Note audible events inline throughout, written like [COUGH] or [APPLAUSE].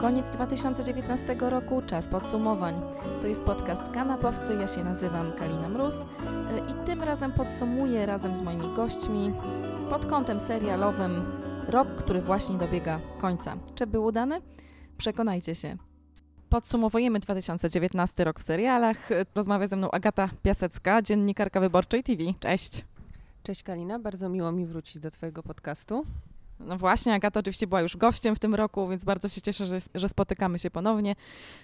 Koniec 2019 roku, czas podsumowań. To jest podcast Kanapowcy, ja się nazywam Kalina Mróz y, i tym razem podsumuję razem z moimi gośćmi pod kątem serialowym rok, który właśnie dobiega końca. Czy był udany? Przekonajcie się. Podsumowujemy 2019 rok w serialach. Rozmawia ze mną Agata Piasecka, dziennikarka wyborczej TV. Cześć. Cześć Kalina, bardzo miło mi wrócić do Twojego podcastu. No właśnie, Agata oczywiście była już gościem w tym roku, więc bardzo się cieszę, że, że, spotykamy się ponownie.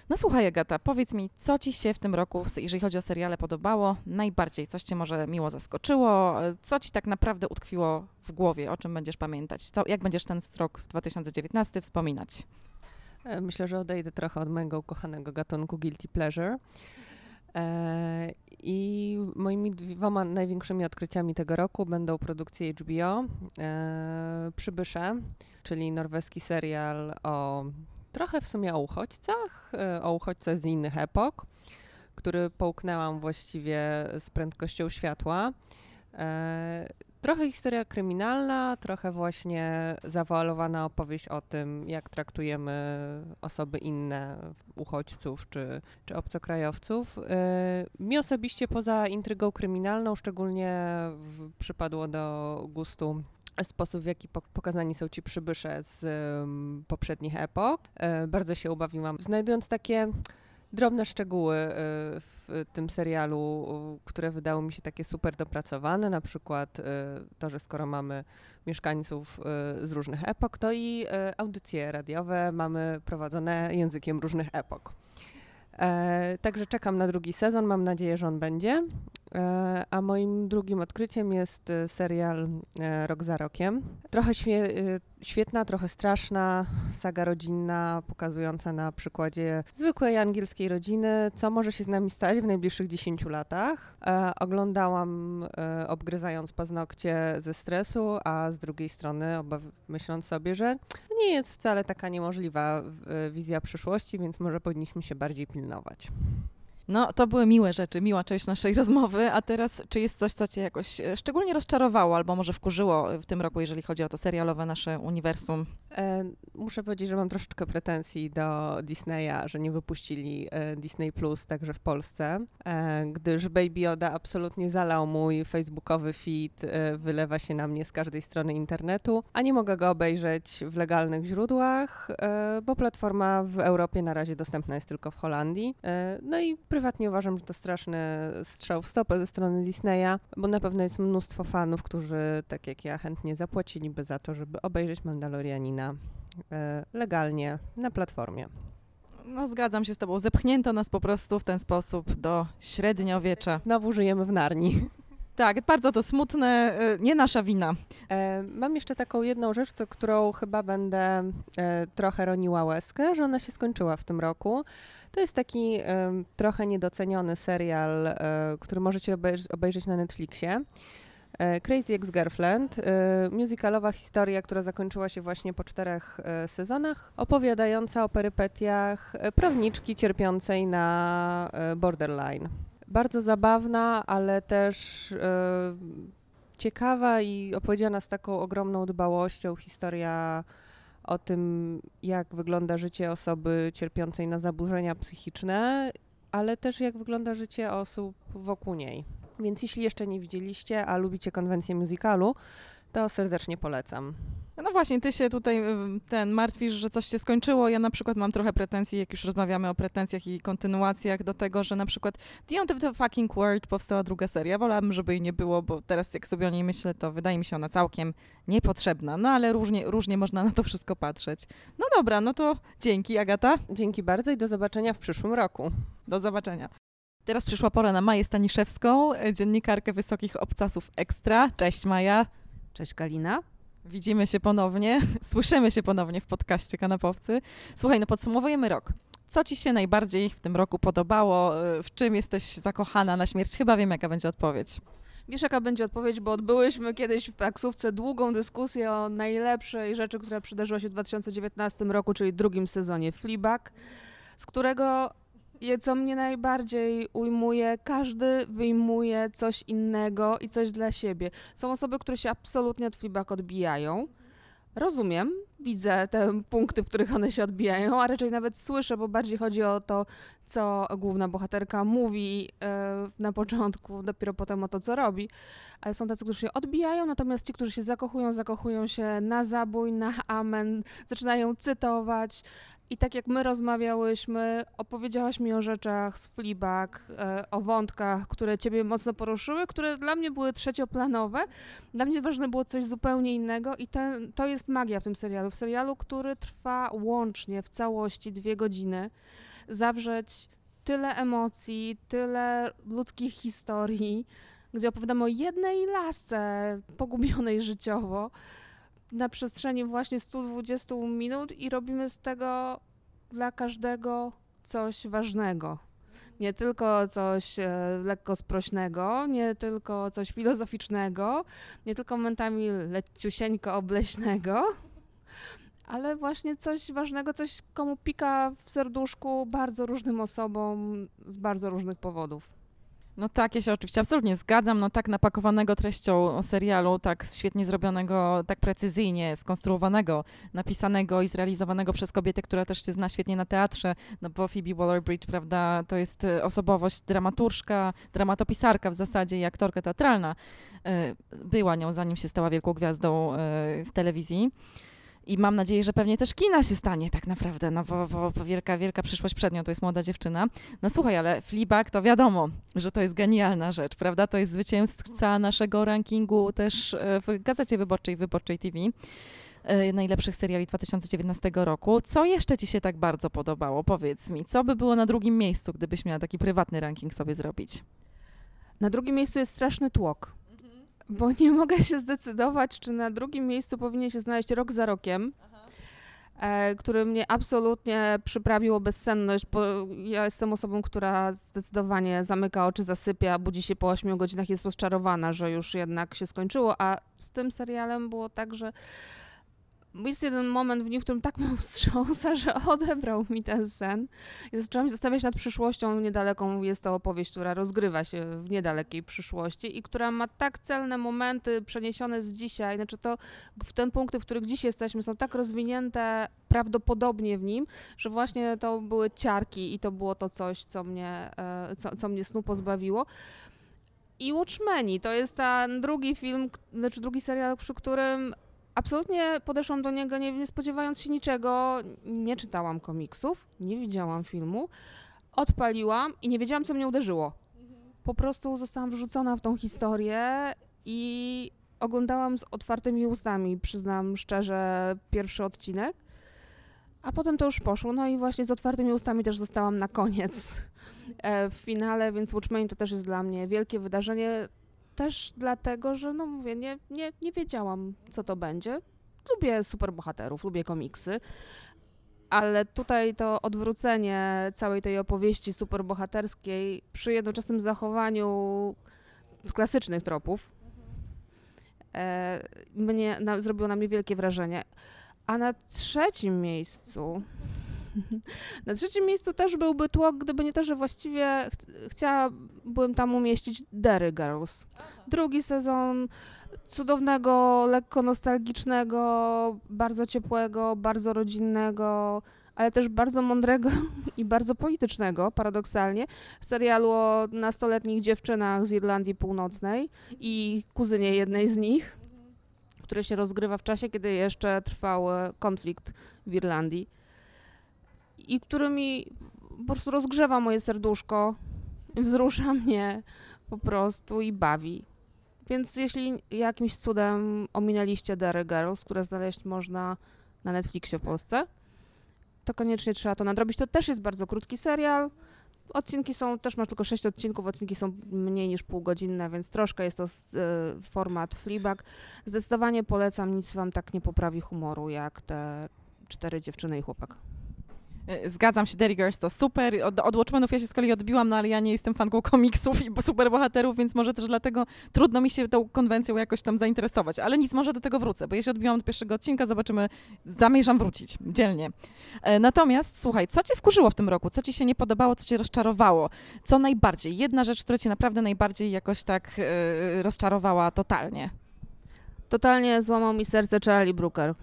No słuchaj, Agata, powiedz mi, co ci się w tym roku, jeżeli chodzi o seriale, podobało najbardziej? Coś cię może miło zaskoczyło? Co ci tak naprawdę utkwiło w głowie? O czym będziesz pamiętać? Co, jak będziesz ten rok 2019 wspominać? E, myślę, że odejdę trochę od mojego ukochanego gatunku Guilty Pleasure. E, I moimi dwoma największymi odkryciami tego roku będą produkcje HBO, e, Przybysze, czyli norweski serial o trochę w sumie o uchodźcach, o uchodźcach z innych epok, który połknęłam właściwie z prędkością światła. Trochę historia kryminalna, trochę właśnie zawoalowana opowieść o tym, jak traktujemy osoby inne, uchodźców czy, czy obcokrajowców. Y, mi osobiście poza intrygą kryminalną szczególnie przypadło do gustu sposób, w jaki pokazani są ci przybysze z poprzednich epok. Y, bardzo się ubawiłam, znajdując takie drobne szczegóły y, w tym serialu, które wydały mi się takie super dopracowane, na przykład y, to, że skoro mamy mieszkańców y, z różnych epok, to i audycje radiowe mamy prowadzone językiem różnych epok. E, także czekam na drugi sezon, mam nadzieję, że on będzie. E, a moim drugim odkryciem jest e, serial e, Rok za rokiem. Trochę świe, świetna, trochę straszna saga rodzinna, pokazująca na przykładzie zwykłej angielskiej rodziny, co może się z nami stać w najbliższych 10 latach. Oglądałam obgryzając paznokcie ze stresu, a z drugiej strony myśląc sobie, że nie jest wcale taka niemożliwa wizja przyszłości, więc może powinniśmy się bardziej pilnować. No, to były miłe rzeczy, miła część naszej rozmowy, a teraz czy jest coś, co cię jakoś e, szczególnie rozczarowało albo może wkurzyło w tym roku, jeżeli chodzi o to serialowe nasze uniwersum? E, muszę powiedzieć, że mam troszeczkę pretensji do Disneya, że nie wypuścili e, Disney Plus także w Polsce, e, gdyż Baby Yoda absolutnie zalał mój facebookowy feed, wylewa się na mnie z każdej strony internetu, a nie mogę go obejrzeć w legalnych źródłach, bo platforma w Europie na razie dostępna jest tylko w Holandii. no i prywatnie uważam, że to straszny strzał w stopę ze strony Disneya, bo na pewno jest mnóstwo fanów, którzy, tak jak ja, chętnie zapłaciliby za to, żeby obejrzeć Mandalorianina e, legalnie na platformie. No zgadzam się z tobą. Zepchnięto nas po prostu w ten sposób do średniowiecza. Znowu żyjemy w Narni. Tak, bardzo to smutne, e, nie nasza wina. E, mam jeszcze taką jedną rzecz, którą chyba będę trochę roniła łezkę, że ona się skończyła w tym roku. To jest taki trochę niedoceniony serial, który możecie obejrzeć na Netflixie. E, Crazy Ex-Girlfriend, musicalowa historia, która zakończyła się właśnie po czterech sezonach, opowiadająca o perypetiach prawniczki cierpiącej na borderline bardzo zabawna, ale też e, ciekawa i opowiedziana z taką ogromną dbałością historia o tym, jak wygląda życie osoby cierpiącej na zaburzenia psychiczne, ale też jak wygląda życie osób wokół niej. Więc jeśli jeszcze nie widzieliście, a lubicie konwencję musicalu, to serdecznie polecam. No właśnie, ty się tutaj ten martwisz, że coś się skończyło. Ja na przykład mam trochę pretensji, jak już rozmawiamy o pretensjach i kontynuacjach, do tego, że na przykład The End of the Fucking World powstała druga seria. Wolałabym, żeby jej nie było, bo teraz jak sobie o niej myślę, to wydaje mi się ona całkiem niepotrzebna. No ale różnie, różnie można na to wszystko patrzeć. No dobra, no to dzięki Agata. Dzięki bardzo i do zobaczenia w przyszłym roku. Do zobaczenia. Teraz przyszła pora na Maję Staniszewską, dziennikarkę Wysokich Obcasów Ekstra. Cześć Maja. Cześć Kalina. Widzimy się ponownie, [LAUGHS] słyszymy się ponownie w podcaście Kanapowcy. Słuchaj, no podsumowujemy rok. Co ci się najbardziej w tym roku podobało? W czym jesteś zakochana na śmierć? Chyba wiem, jaka będzie odpowiedź. Wiesz, jaka będzie odpowiedź, bo odbyłyśmy kiedyś w taksówce długą dyskusję o najlepszej rzeczy, która przydarzyła się w 2019 roku, czyli drugim sezonie Fleabag, z którego co mnie najbardziej ujmuje, każdy wyjmuje coś innego i coś dla siebie. Są osoby, które się absolutnie od Fleabag odbijają. Rozumiem, widzę te punkty, w których one się odbijają, a raczej nawet słyszę, bo bardziej chodzi o to, co główna bohaterka mówi e, na początku, dopiero potem o to, co robi. Ale są tacy, którzy się odbijają, natomiast ci, którzy się zakochują, zakochują się na zabój, na amen, zaczynają cytować. I tak jak my rozmawiałyśmy, opowiedziałaś mi o rzeczach z Fleabag, e, o wątkach, które ciebie mocno poruszyły, które dla mnie były trzecioplanowe. Dla mnie ważne było coś zupełnie innego i ten, to jest magia w tym serialu. W serialu, który trwa łącznie w całości dwie godziny, zawrzeć tyle emocji, tyle ludzkich historii, gdzie opowiadamy o jednej lasce pogubionej życiowo na przestrzeni właśnie 120 minut i robimy z tego dla każdego coś ważnego. Nie tylko coś e, lekko sprośnego, nie tylko coś filozoficznego, nie tylko momentami leciusieńko obleśnego, ale właśnie coś ważnego, coś komu pika w serduszku bardzo różnym osobom z bardzo różnych powodów. No tak, ja się oczywiście absolutnie zgadzam. No tak napakowanego treścią serialu, tak świetnie zrobionego, tak precyzyjnie skonstruowanego, napisanego i zrealizowanego przez kobietę, która też się zna świetnie na teatrze, no bo Phoebe Waller-Bridge, prawda, to jest e, osobowość dramaturżka, dramatopisarka w zasadzie i aktorka teatralna. E, była nią, zanim się stała wielką gwiazdą e, w telewizji. I mam nadzieję, że pewnie też kina się stanie tak naprawdę, no bo, bo, bo, wielka, wielka przyszłość przed nią, to jest młoda dziewczyna. No słuchaj, ale Fleabag to wiadomo, że to jest genialna rzecz, prawda? To jest zwycięzca naszego rankingu też e, w Gazecie Wyborczej, Wyborczej TV e, najlepszych seriali 2019 roku. Co jeszcze Ci się tak bardzo podobało? Powiedz mi, co by było na drugim miejscu, gdybyś miała taki prywatny ranking sobie zrobić? Na drugim miejscu jest straszny tłok bo [LAUGHS] nie mogę się zdecydować, czy na drugim miejscu powinien się znaleźć rok za rokiem. E, który mnie absolutnie przyprawił o bezsenność, bo ja jestem osobą, która zdecydowanie zamyka oczy, zasypia, budzi się po 8 godzinach, jest rozczarowana, że już jednak się skończyło, a z tym serialem było tak, że jest jeden moment w nim, w którym tak mam wstrząsa, że [LAUGHS] odebrał mi ten sen. I zaczęłam się zastanawiać nad przyszłością niedaleką. Jest to opowieść, która rozgrywa się w niedalekiej przyszłości i która ma tak celne momenty przeniesione z dzisiaj. Znaczy to w te punkty, w których dziś jesteśmy, są tak rozwinięte prawdopodobnie w nim, że właśnie to były ciarki i to było to coś, co mnie, e, co, co mnie snu pozbawiło. I Watchmeni to jest ten drugi film, znaczy drugi serial, przy którym absolutnie podeszłam do niego nie, nie spodziewając się niczego. Nie czytałam komiksów, nie widziałam filmu. Odpaliłam i nie wiedziałam, co mnie uderzyło. Po prostu zostałam wrzucona w tą historię i oglądałam z otwartymi ustami, przyznam szczerze, pierwszy odcinek. A potem to już poszło. No i właśnie z otwartymi ustami też zostałam na koniec [LAUGHS] e, w finale, więc Watchmen to też jest dla mnie wielkie wydarzenie też dlatego, że no mówię, nie, nie, nie wiedziałam, co to będzie. Lubię superbohaterów, lubię komiksy, ale tutaj to odwrócenie całej tej opowieści superbohaterskiej przy jednoczesnym zachowaniu klasycznych tropów e, mnie, na, zrobiło na mnie wielkie wrażenie. A na trzecim miejscu [LAUGHS] Na trzecim miejscu też byłby tłok, gdyby nie to, że właściwie ch chciałabym tam umieścić Derry Girls. Drugi sezon cudownego, lekko nostalgicznego, bardzo ciepłego, bardzo rodzinnego, ale też bardzo mądrego [LAUGHS] i bardzo politycznego, paradoksalnie, serialu o nastoletnich dziewczynach z Irlandii Północnej i kuzynie jednej z nich, które się rozgrywa w czasie, kiedy jeszcze trwał konflikt w Irlandii i który mi po prostu rozgrzewa moje serduszko, [LAUGHS] wzrusza mnie po prostu i bawi. Więc jeśli jakimś cudem ominęliście Derry Girls, które znaleźć można na Netflixie w Polsce, to koniecznie trzeba to nadrobić. To też jest bardzo krótki serial. Odcinki są, też masz tylko sześć odcinków, odcinki są mniej niż półgodzinne, więc troszkę jest to y, format Fleabag. Zdecydowanie polecam, nic wam tak nie poprawi humoru, jak te cztery dziewczyny i chłopak. E, zgadzam się, Derry Girls to super. Od, od Watchmenów ja się z kolei odbiłam, no ale ja nie jestem fanką komiksów i superbohaterów, więc może też dlatego trudno mi się tą konwencją jakoś tam zainteresować. Ale nic, może do tego wrócę, bo ja się odbiłam od pierwszego odcinka, zobaczymy, zamierzam wrócić, dzielnie. E, natomiast, słuchaj, co cię wkurzyło w tym roku? Co ci się nie podobało, co cię rozczarowało? Co najbardziej? Jedna rzecz, która cię naprawdę najbardziej jakoś tak e, rozczarowała totalnie. Totalnie złamał mi serce Charlie Brooker.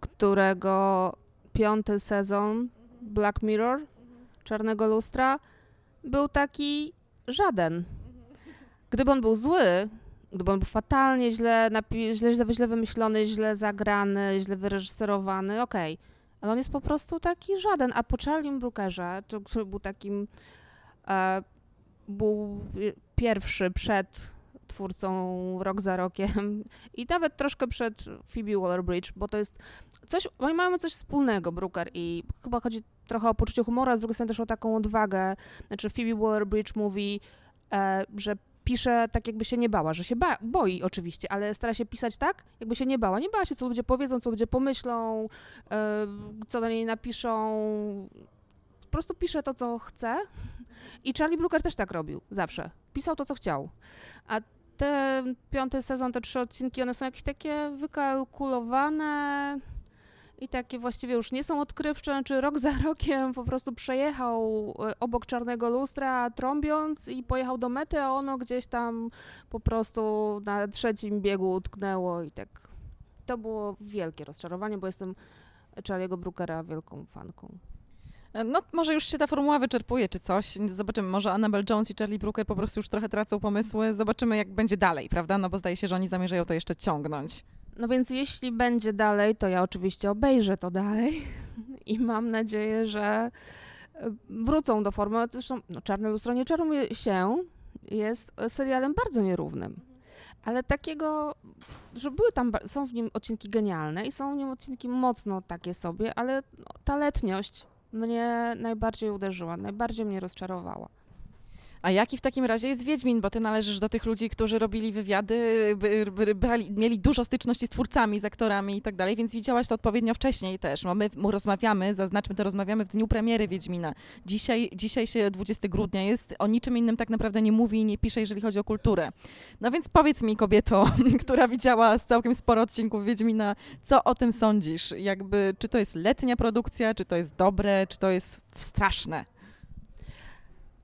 którego piąty sezon Black Mirror, Czarnego Lustra, był taki żaden. Gdyby on był zły, gdyby on był fatalnie źle, napi- źle, źle, źle wymyślony, źle zagrany, źle wyreżyserowany, okej. Ale on jest po prostu taki żaden. A po Charlie Brookerze, który był takim, e, był pierwszy przed twórcą Rok za Rokiem [LAUGHS] i nawet troszkę przed Phoebe Waller-Bridge, bo to jest coś, oni mają coś wspólnego, Brooker i chyba chodzi trochę o poczucie humoru, a z drugiej strony też o taką odwagę. Znaczy Phoebe Waller-Bridge mówi, e, że pisze tak, jakby się nie bała, że się ba- boi oczywiście, ale stara się pisać tak, jakby się nie bała. Nie bała się, co ludzie powiedzą, co ludzie pomyślą, e, co do niej napiszą. Po prostu pisze to, co chce. I Charlie Brooker też tak robił, zawsze. Pisał to, co chciał. A ten piąty sezon, te trzy odcinki, one są jakieś takie wykalkulowane i takie właściwie już nie są odkrywcze, czy rok za [LAUGHS] rokiem po prostu przejechał e, obok czarnego lustra trąbiąc i pojechał do mety, a ono gdzieś tam po prostu na trzecim biegu utknęło i tak. To było wielkie rozczarowanie, bo jestem Charlie'ego Brookera wielką fanką. No, może już się ta formuła wyczerpuje, czy coś. Zobaczymy, może Annabelle Jones i Charlie Brooker po prostu już trochę tracą pomysły. Zobaczymy, jak będzie dalej, prawda? No bo zdaje się, że oni zamierzają to jeszcze ciągnąć. No więc jeśli będzie dalej, to ja oczywiście obejrzę to dalej [LAUGHS] i mam nadzieję, że e, wrócą do formy. Zresztą no, Czarne Lustro nie czaruje się jest serialem bardzo nierównym. Ale takiego, że były tam, są w nim odcinki genialne i są w nim odcinki mocno takie sobie, ale no, ta letniość mnie najbardziej uderzyła, najbardziej mnie rozczarowała. A jaki w takim razie jest Wiedźmin? Bo ty należysz do tych ludzi, którzy robili wywiady, brali, mieli dużo styczności z twórcami, z aktorami i tak dalej, więc widziałaś to odpowiednio wcześniej też. No my rozmawiamy, zaznaczmy to, rozmawiamy w dniu premiery Wiedźmina. Dzisiaj, dzisiaj się 20 grudnia jest, o niczym innym tak naprawdę nie mówi i nie pisze, jeżeli chodzi o kulturę. No więc powiedz mi, kobieto, [LAUGHS] która widziała całkiem sporo odcinków Wiedźmina, co o tym sądzisz? Jakby, czy to jest letnia produkcja, czy to jest dobre, czy to jest straszne?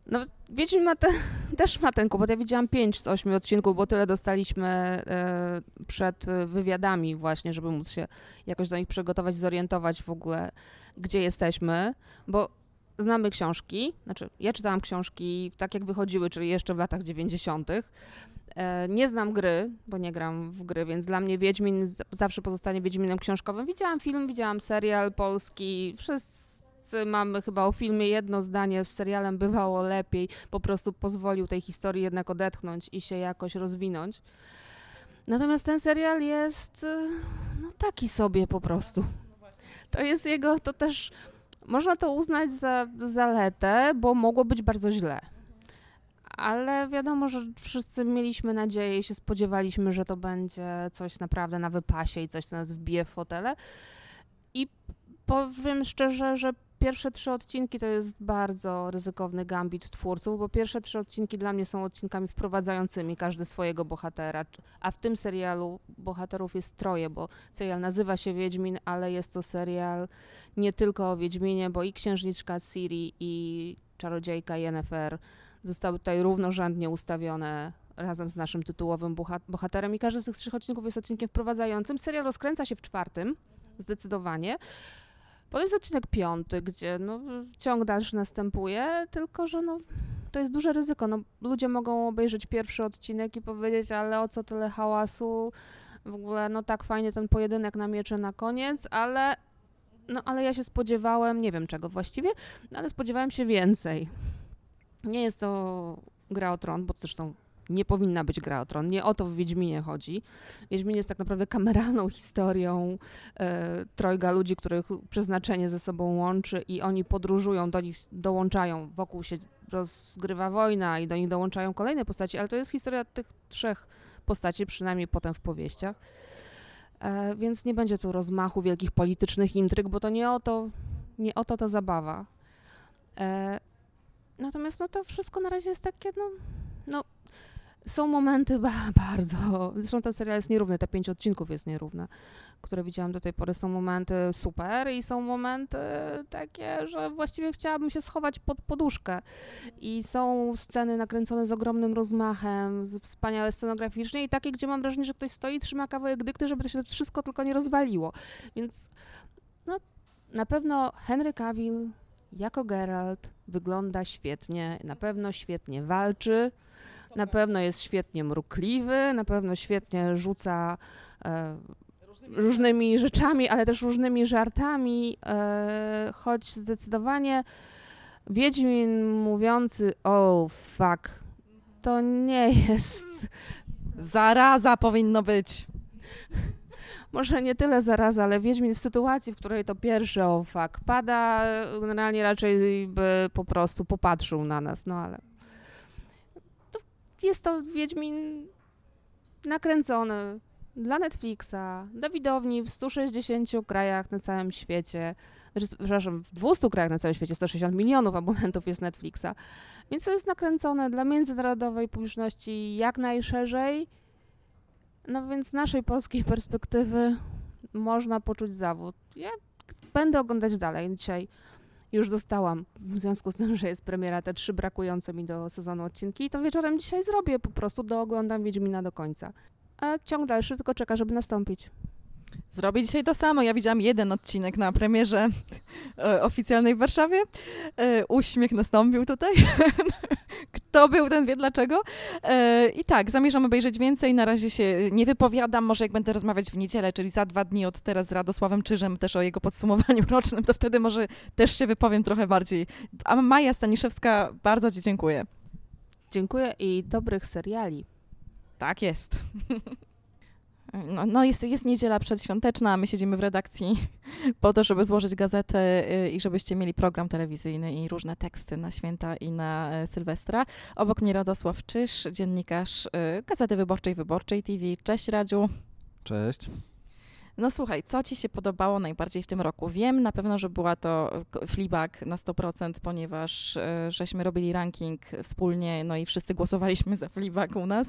No, Wiedźmin ma te, [LAUGHS] też ma ten kłopot. Ja widziałam 5 z 8 odcinków, bo tyle dostaliśmy e, przed e, wywiadami właśnie, żeby móc się jakoś do nich przygotować, zorientować w ogóle, gdzie jesteśmy, bo znamy książki, znaczy ja czytałam książki tak jak wychodziły, czyli jeszcze w latach 90. E, nie znam gry, bo nie gram w gry, więc dla mnie Wiedźmin zawsze pozostanie Wiedźminem książkowym. Widziałam film, widziałam serial polski, wszyscy mamy chyba o filmie jedno zdanie, z serialem bywało lepiej, po prostu pozwolił tej historii jednak odetchnąć i się jakoś rozwinąć. Natomiast ten serial jest y, no taki sobie po prostu. To jest jego, to też można to uznać za zaletę, bo mogło być bardzo źle. Ale wiadomo, że wszyscy mieliśmy nadzieję i się spodziewaliśmy, że to będzie coś naprawdę na wypasie i coś, co nas wbije w fotele. I powiem szczerze, że pierwsze trzy odcinki to jest bardzo ryzykowny gambit twórców, bo pierwsze trzy odcinki dla mnie są odcinkami wprowadzającymi każdy swojego bohatera, a w tym serialu bohaterów jest troje, bo serial nazywa się Wiedźmin, ale jest to serial nie tylko o Wiedźminie, bo i księżniczka Ciri i czarodziejka Yennefer zostały tutaj równorzędnie ustawione razem z naszym tytułowym boha- bohaterem i każdy z tych trzech odcinków jest odcinkiem wprowadzającym. Serial rozkręca się w czwartym, zdecydowanie. Potem jest odcinek piąty, gdzie no, ciąg dalszy następuje, tylko że no, to jest duże ryzyko. No, ludzie mogą obejrzeć pierwszy odcinek i powiedzieć, ale o co tyle hałasu, w ogóle no tak fajnie ten pojedynek na miecze na koniec, ale no ale ja się spodziewałem, nie wiem czego właściwie, no, ale spodziewałem się więcej. Nie jest to gra o tron, bo zresztą nie powinna być gra o tron. Nie o to w Wiedźminie chodzi. Wiedźmin jest tak naprawdę kameralną [LAUGHS] historią e, trojga ludzi, których przeznaczenie ze sobą łączy i oni podróżują, do nich dołączają, wokół się rozgrywa wojna i do nich dołączają kolejne postaci, ale to jest historia tych trzech postaci, przynajmniej potem w powieściach. E, więc nie będzie tu rozmachu wielkich politycznych intryg, bo to nie o to, nie o to ta zabawa. E, natomiast no to wszystko na razie jest takie, no, no są momenty [LAUGHS] ba bardzo. Zresztą ten serial jest nierówny, te pięć odcinków jest nierówne, które widziałam do tej pory. Są momenty super i są momenty takie, że właściwie chciałabym się schować pod poduszkę. I są sceny nakręcone z ogromnym rozmachem, z wspaniałe scenograficznie i takie, gdzie mam wrażenie, że ktoś stoi i trzyma kawałek dykty, żeby to się wszystko tylko nie rozwaliło. Więc no, na pewno Henry Cavill jako Geralt wygląda świetnie, na pewno świetnie walczy. Na pewno jest świetnie mrukliwy, na pewno świetnie rzuca e, różnymi rzeczami, ale też różnymi żartami, e, choć zdecydowanie Wiedźmin mówiący oh fuck, to nie jest... Zaraza powinno być. Może nie tyle zaraza, ale Wiedźmin w sytuacji, w której to pierwszy oh fuck pada, generalnie raczej by po prostu popatrzył na nas, no ale jest to Wiedźmin nakręcony dla Netflixa, dla widowni w 160 krajach na całym świecie. Przepraszam, w 200 krajach na całym świecie, 160 milionów abonentów jest Netflixa. Więc to jest nakręcone dla międzynarodowej publiczności jak najszerzej. No więc z naszej polskiej perspektywy można poczuć zawód. Ja będę oglądać dalej. Dzisiaj już dostałam, w związku z tym, że jest premiera, te trzy brakujące mi do sezonu odcinki, to wieczorem dzisiaj zrobię, po prostu dooglądam Wiedźmina do końca. A ciąg dalszy tylko czeka, żeby nastąpić. Zrobię dzisiaj to samo. Ja widziałam jeden odcinek na premierze e, oficjalnej w Warszawie. E, uśmiech nastąpił tutaj. [LAUGHS] Kto był, ten wie dlaczego. E, I tak, zamierzam obejrzeć więcej. Na razie się nie wypowiadam. Może jak będę rozmawiać w niedzielę, czyli za dwa dni od teraz z Radosławem Czyżem, też o jego podsumowaniu [LAUGHS] rocznym, to wtedy może też się wypowiem trochę bardziej. A Maja Staniszewska, bardzo Ci dziękuję. Dziękuję i dobrych seriali. Tak jest. [LAUGHS] No, no jest, jest niedziela przedświąteczna, my siedzimy w redakcji [LAUGHS] po to, żeby złożyć gazetę y, i żebyście mieli program telewizyjny i różne teksty na święta i na e, Sylwestra. Obok mnie Radosław Czyż, dziennikarz y, Gazety Wyborczej Wyborczej TV. Cześć Radziu. Cześć. No słuchaj, co ci się podobało najbardziej w tym roku? Wiem na pewno, że była to Fleabag na 100%, ponieważ e, żeśmy robili ranking wspólnie, no i wszyscy głosowaliśmy za Fleabag u nas.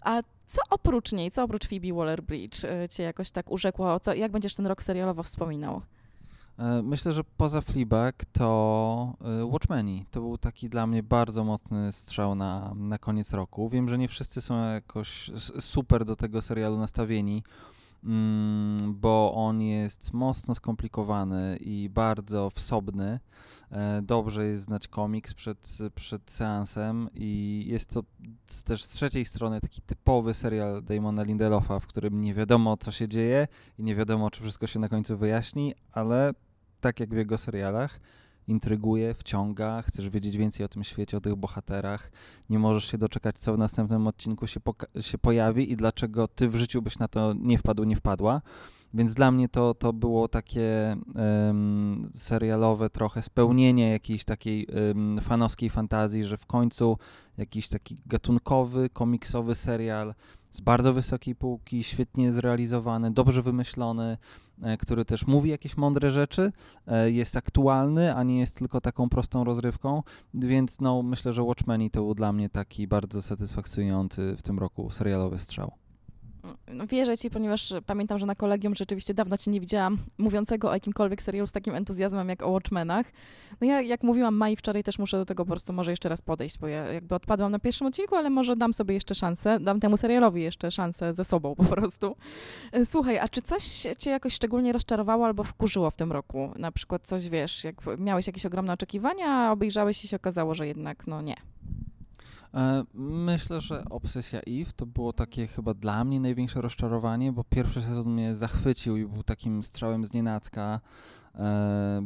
A co oprócz niej, co oprócz Phoebe Waller-Bridge e, cię jakoś tak urzekło? Co, jak będziesz ten rok serialowo wspominał? E, myślę, że poza Fleabag to Watchmeni. To był taki dla mnie bardzo mocny strzał na, na koniec roku. Wiem, że nie wszyscy są jakoś super do tego serialu nastawieni. Mm, bo on jest mocno skomplikowany i bardzo wsobny. E, dobrze jest znać komiks przed, przed seansem i jest to też z trzeciej strony taki typowy serial Damona Lindelofa, w którym nie wiadomo co się dzieje i nie wiadomo czy wszystko się na końcu wyjaśni, ale tak jak w jego serialach, intryguje, wciąga, chcesz wiedzieć więcej o tym świecie, o tych bohaterach, nie możesz się doczekać, co w następnym odcinku się, się pojawi i dlaczego ty w życiu byś na to nie wpadł, nie wpadła. Więc dla mnie to, to było takie um, serialowe trochę spełnienie jakiejś takiej um, fanowskiej fantazji, że w końcu jakiś taki gatunkowy, komiksowy serial z bardzo wysokiej półki, świetnie zrealizowany, dobrze wymyślony, który też mówi jakieś mądre rzeczy, e, jest aktualny, a nie jest tylko taką prostą rozrywką, więc no myślę, że Watchmeni to był dla mnie taki bardzo satysfakcjonujący w tym roku serialowy strzał. No, wierzę ci, ponieważ pamiętam, że na kolegium rzeczywiście dawno cię nie widziałam mówiącego o jakimkolwiek serialu z takim entuzjazmem jak o Watchmenach. No ja, jak mówiłam Mai wczoraj, też muszę do tego po prostu może jeszcze raz podejść, bo ja jakby odpadłam na pierwszym odcinku, ale może dam sobie jeszcze szansę, dam temu serialowi jeszcze szansę ze sobą po prostu. Słuchaj, a czy coś cię jakoś szczególnie rozczarowało albo wkurzyło w tym roku? Na przykład coś, wiesz, jak miałeś jakieś ogromne oczekiwania, a obejrzałeś i się okazało, że jednak no nie. E, myślę, że Obsesja Eve to było takie chyba dla mnie największe rozczarowanie, bo pierwszy sezon mnie zachwycił i był takim strzałem z nienacka, e,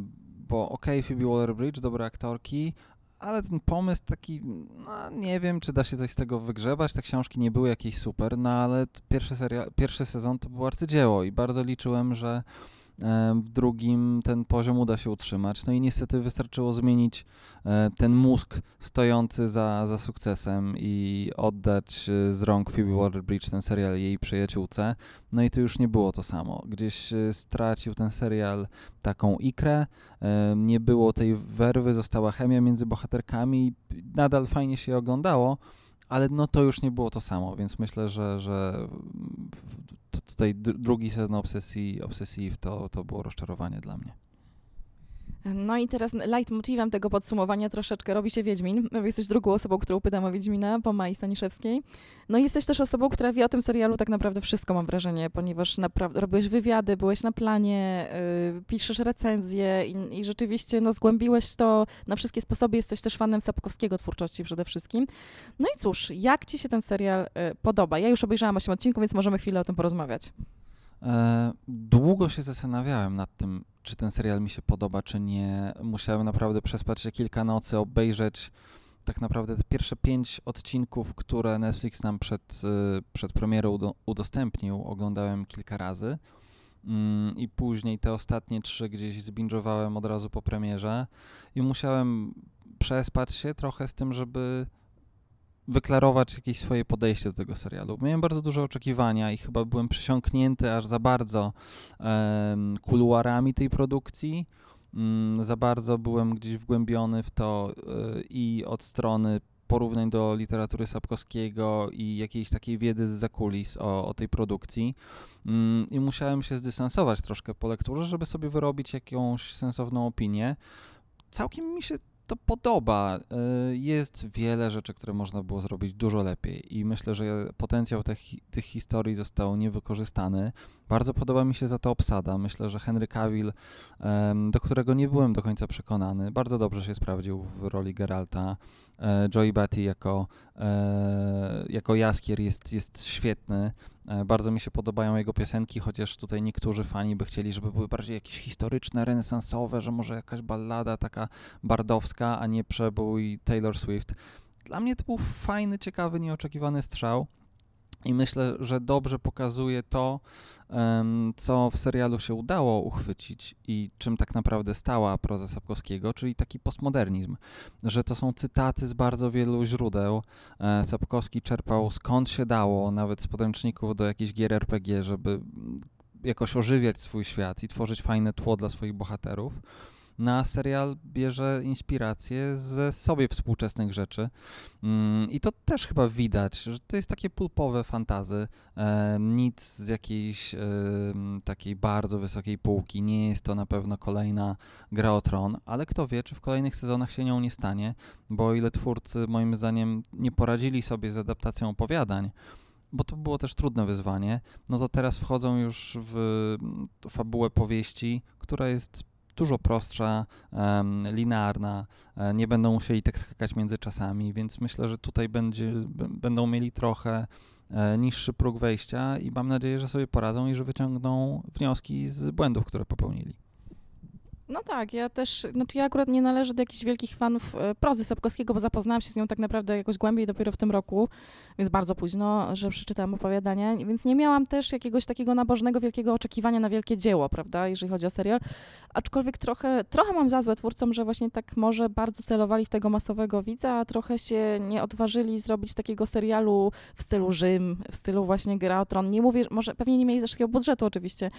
bo okej, okay, Phoebe Waller-Bridge, dobre aktorki, ale ten pomysł taki, no nie wiem, czy da się coś z tego wygrzebać, te książki nie były jakieś super, no ale pierwszy, seria, pierwszy sezon to było arcydzieło i bardzo liczyłem, że w drugim ten poziom uda się utrzymać. No i niestety wystarczyło zmienić e, ten mózg stojący za, za sukcesem i oddać e, z rąk Phoebe Waller-Bridge ten serial jej przyjaciółce. No i to już nie było to samo. Gdzieś e, stracił ten serial taką ikrę, nie było tej werwy, została chemia między bohaterkami, nadal fajnie się oglądało, ale no to już nie było to samo, więc myślę, że, że tutaj drugi sezon obsesji, obsesji to, to było rozczarowanie dla mnie. No i teraz leitmotivem tego podsumowania troszeczkę robi się Wiedźmin. No, jesteś drugą osobą, którą pytam o Wiedźmina po Mai Staniszewskiej. No i jesteś też osobą, która wie o tym serialu tak naprawdę wszystko, mam wrażenie, ponieważ naprawdę robiłeś wywiady, byłeś na planie, yy, piszesz recenzje i, i, rzeczywiście no, zgłębiłeś to na wszystkie sposoby. Jesteś też fanem Sapkowskiego twórczości przede wszystkim. No i cóż, jak ci się ten serial yy, podoba? Ja już obejrzałam 8 odcinków, więc możemy chwilę o tym porozmawiać. E, długo się zastanawiałem nad tym, czy ten serial mi się podoba, czy nie. Musiałem naprawdę przespać się kilka nocy, obejrzeć tak naprawdę te pierwsze pięć odcinków, które Netflix nam przed, y, przed premierą udostępnił, oglądałem kilka razy. Mm, I później te ostatnie trzy gdzieś zbingowałem od razu po premierze i musiałem przespać się trochę z tym, żeby wyklarować jakieś swoje podejście do tego serialu. Miałem bardzo duże oczekiwania i chyba byłem przysiąknięty aż za bardzo um, kuluarami tej produkcji. Um, za bardzo byłem gdzieś wgłębiony w to y, i od strony porównań do literatury Sapkowskiego i jakiejś takiej wiedzy z zakulis o, o tej produkcji. Um, I musiałem się zdystansować troszkę po lekturze, żeby sobie wyrobić jakąś sensowną opinię. Całkiem mi się to podoba. Y, jest wiele rzeczy, które można było zrobić dużo lepiej i myślę, że potencjał tych, tych historii został niewykorzystany. Bardzo podoba mi się za to obsada. Myślę, że Henry Cavill, do którego nie byłem do końca przekonany, bardzo dobrze się sprawdził w roli Geralta. E, Joey Batty jako, e, jako Jaskier jest, jest świetny. E, bardzo mi się podobają jego piosenki, chociaż tutaj niektórzy fani by chcieli, żeby były bardziej jakieś historyczne, renesansowe, że może jakaś ballada taka bardowska, a nie przebój Taylor Swift. Dla mnie to był fajny, ciekawy, nieoczekiwany strzał. I myślę, że dobrze pokazuje to, co w serialu się udało uchwycić i czym tak naprawdę stała proza Sapkowskiego, czyli taki postmodernizm, że to są cytaty z bardzo wielu źródeł. E, Sapkowski czerpał skąd się dało, nawet z podręczników do jakichś gier RPG, żeby jakoś ożywiać swój świat i tworzyć fajne tło dla swoich bohaterów na serial bierze inspirację ze sobie współczesnych rzeczy. Mm, I to też chyba widać, że to jest takie pulpowe fantazy, nic z jakiejś takiej bardzo wysokiej półki. Nie jest to na pewno kolejna gra o tron, ale kto wie, czy w kolejnych sezonach się nią nie stanie, bo ile twórcy moim zdaniem nie poradzili sobie z adaptacją opowiadań, bo to było też trudne wyzwanie, no to teraz wchodzą już w fabułę powieści, która jest dużo prostsza, um, linearna, e, nie będą musieli tak skakać między czasami, więc myślę, że tutaj będzie, będą mieli trochę e, niższy próg wejścia i mam nadzieję, że sobie poradzą i że wyciągną wnioski z błędów, które popełnili. No tak, ja też, znaczy ja akurat nie należę do jakichś wielkich fanów e, prozy Sapkowskiego, bo zapoznałam się z nią tak naprawdę jakoś głębiej dopiero w tym roku, więc bardzo późno, że przeczytałam opowiadania, więc nie miałam też jakiegoś takiego nabożnego, wielkiego oczekiwania na wielkie dzieło, prawda, jeżeli chodzi o serial, aczkolwiek trochę, trochę mam za złe twórcom, że właśnie tak może bardzo celowali w tego masowego widza, a trochę się nie odważyli zrobić takiego serialu w stylu Rzym, w stylu właśnie Gra o Tron. Nie mówię, może pewnie nie mieli też takiego budżetu oczywiście,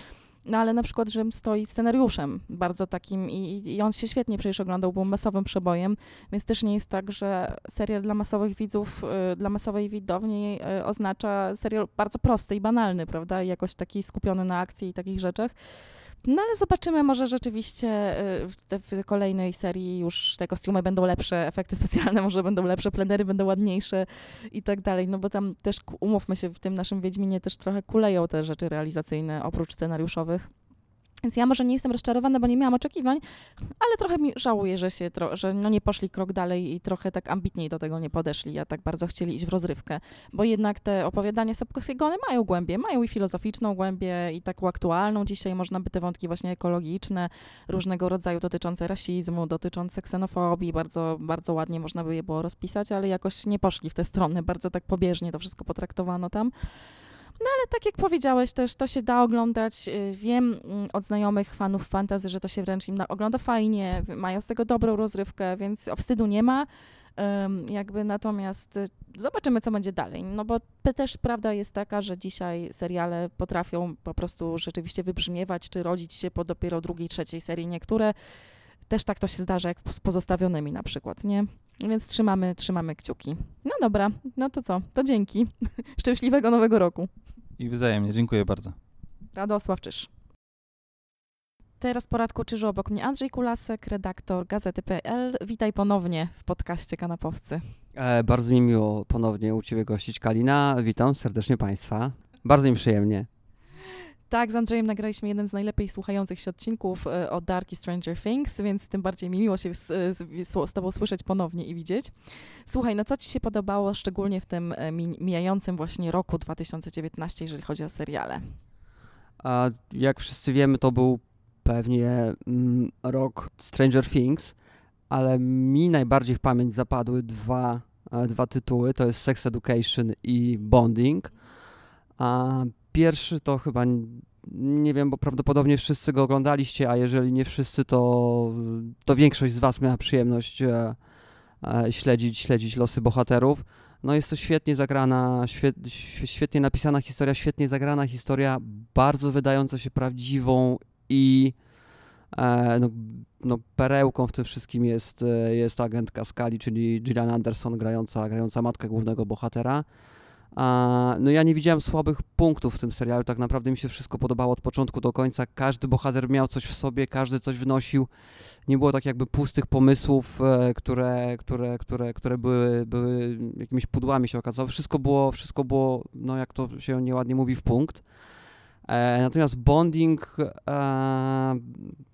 no ale na przykład Rzym stoi scenariuszem bardzo takim i, i on się świetnie przecież oglądał, był masowym przebojem, więc też nie jest tak, że serial dla masowych widzów, y, dla masowej widowni y, oznacza serial bardzo prosty i banalny, prawda, i jakoś taki skupiony na akcji i takich rzeczach. No ale zobaczymy, może rzeczywiście y, w, w, kolejnej serii już te kostiumy będą lepsze, efekty specjalne może będą lepsze, plenery będą ładniejsze i tak dalej, no bo tam też, umówmy się, w tym naszym Wiedźminie też trochę kuleją te rzeczy realizacyjne oprócz scenariuszowych. Więc ja może nie jestem rozczarowana, bo nie miałam oczekiwań, ale trochę mi żałuję, że się, że no nie poszli krok dalej i trochę tak ambitniej do tego nie podeszli, ja tak bardzo chcieli iść w rozrywkę, bo jednak te opowiadania Sapkowskiego, one mają głębię, mają i filozoficzną głębię i taką aktualną dzisiaj, można by te wątki właśnie ekologiczne, różnego rodzaju dotyczące rasizmu, dotyczące ksenofobii, bardzo, bardzo ładnie można by je było rozpisać, ale jakoś nie poszli w te strony, bardzo tak pobieżnie to wszystko potraktowano tam. No ale tak jak powiedziałeś też, to się da oglądać. Y, wiem mm, od znajomych fanów fantazy, że to się wręcz im ogląda fajnie, mają z tego dobrą rozrywkę, więc wstydu nie ma. Jakby natomiast y, zobaczymy, co będzie dalej. No bo też prawda jest taka, że dzisiaj seriale potrafią po prostu rzeczywiście wybrzmiewać, czy rodzić się po dopiero drugiej, trzeciej serii. Niektóre też tak to się zdarza, jak z pozostawionymi na przykład, nie? Więc trzymamy, trzymamy kciuki. No dobra, no to co? To dzięki. [LAUGHS] Szczęśliwego nowego roku. I wzajemnie, dziękuję bardzo. Radosław Czyż. Teraz po radku Czyżu obok mnie Andrzej Kulasek, redaktor Gazety.pl. Witaj ponownie w podcaście Kanapowcy. E, bardzo mi miło ponownie u Ciebie gościć Kalina. Witam serdecznie Państwa. Bardzo mi przyjemnie. Tak, z Andrzejem nagraliśmy jeden z najlepiej słuchających się odcinków e, o Dark i Stranger Things, więc tym bardziej mi miło się z, z, z Tobą słyszeć ponownie i widzieć. Słuchaj, no co Ci się podobało szczególnie w tym e, mi, mijającym właśnie roku 2019, jeżeli chodzi o seriale? A jak wszyscy wiemy, to był pewnie mm, rok Stranger Things, ale mi najbardziej w pamięć zapadły dwa, e, dwa tytuły, to jest Sex Education i Bonding. A pierwszy to chyba, nie wiem, bo prawdopodobnie wszyscy go oglądaliście, a jeżeli nie wszyscy, to, to większość z Was miała przyjemność e, e, śledzić, śledzić losy bohaterów. No jest to świetnie zagrana, świet, świetnie napisana historia, świetnie zagrana historia, bardzo wydająca się prawdziwą i e, no, no, perełką w tym wszystkim jest, e, jest agentka Skali, czyli Gillian Anderson grająca, grająca matkę głównego bohatera. No ja nie widziałem słabych punktów w tym serialu, tak naprawdę mi się wszystko podobało od początku do końca. Każdy bohater miał coś w sobie, każdy coś wnosił. Nie było tak jakby pustych pomysłów, e, które, które, które, które były, były jakimiś pudłami się okazało. Wszystko było, wszystko było, no jak to się nieładnie mówi, w punkt. E, natomiast Bonding, e,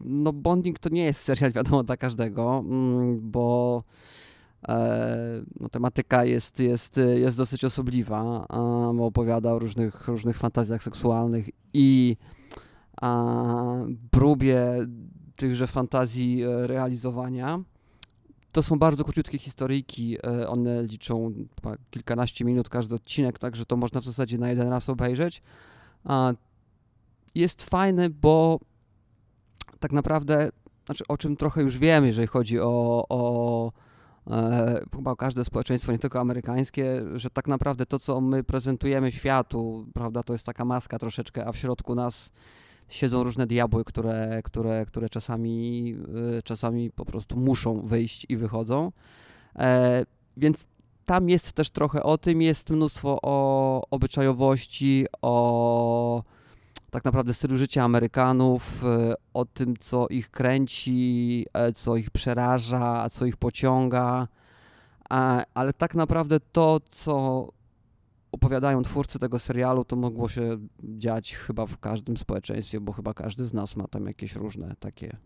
no Bonding to nie jest serial wiadomo dla każdego, mm, bo no, tematyka jest, jest, jest dosyć osobliwa, bo opowiada o różnych, różnych fantazjach seksualnych i próbie tychże fantazji e, realizowania. To są bardzo króciutkie historyjki, e, one liczą kilkanaście minut każdy odcinek, także to można w zasadzie na jeden raz obejrzeć. Jest fajny, bo tak naprawdę, znaczy o czym trochę już wiem, jeżeli chodzi o, o e, chyba każde społeczeństwo, nie tylko amerykańskie, że tak naprawdę to, co my prezentujemy światu, prawda, to jest taka maska troszeczkę, a w środku nas siedzą różne diabły, które, które, które czasami, e, czasami po prostu muszą wyjść i wychodzą. E, więc tam jest też trochę o tym, jest mnóstwo o obyczajowości, o tak naprawdę stylu życia Amerykanów, e, o tym, co ich kręci, e, co ich przeraża, co ich pociąga. Ale tak naprawdę to, co opowiadają twórcy tego serialu, to mogło się dziać chyba w każdym społeczeństwie, bo chyba każdy z nas ma tam jakieś różne takie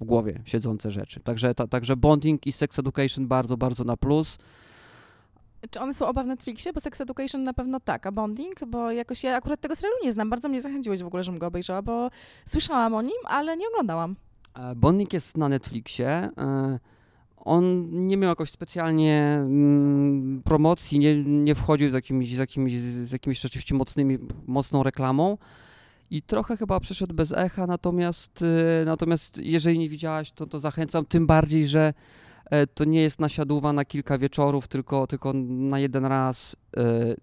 w głowie siedzące rzeczy. Także, ta, także Bonding i Sex Education bardzo, bardzo na plus. Czy one są oba w Netflixie? Bo Sex Education na pewno tak, a Bonding? Bo jakoś ja akurat tego serialu nie znam. Bardzo mnie zachęciłeś w ogóle, żebym go obejrzała, bo słyszałam o nim, ale nie oglądałam. E, Bonding jest na Netflixie. E, on nie miał jakoś specjalnie mm, promocji, nie, nie wchodził z jakimiś, z, jakimiś, z jakimiś rzeczywiście mocnymi, mocną reklamą i trochę chyba przeszedł bez echa, natomiast, e, natomiast jeżeli nie widziałaś, to, to zachęcam, tym bardziej, że to nie jest nasiadówa na kilka wieczorów, tylko, tylko na jeden raz e,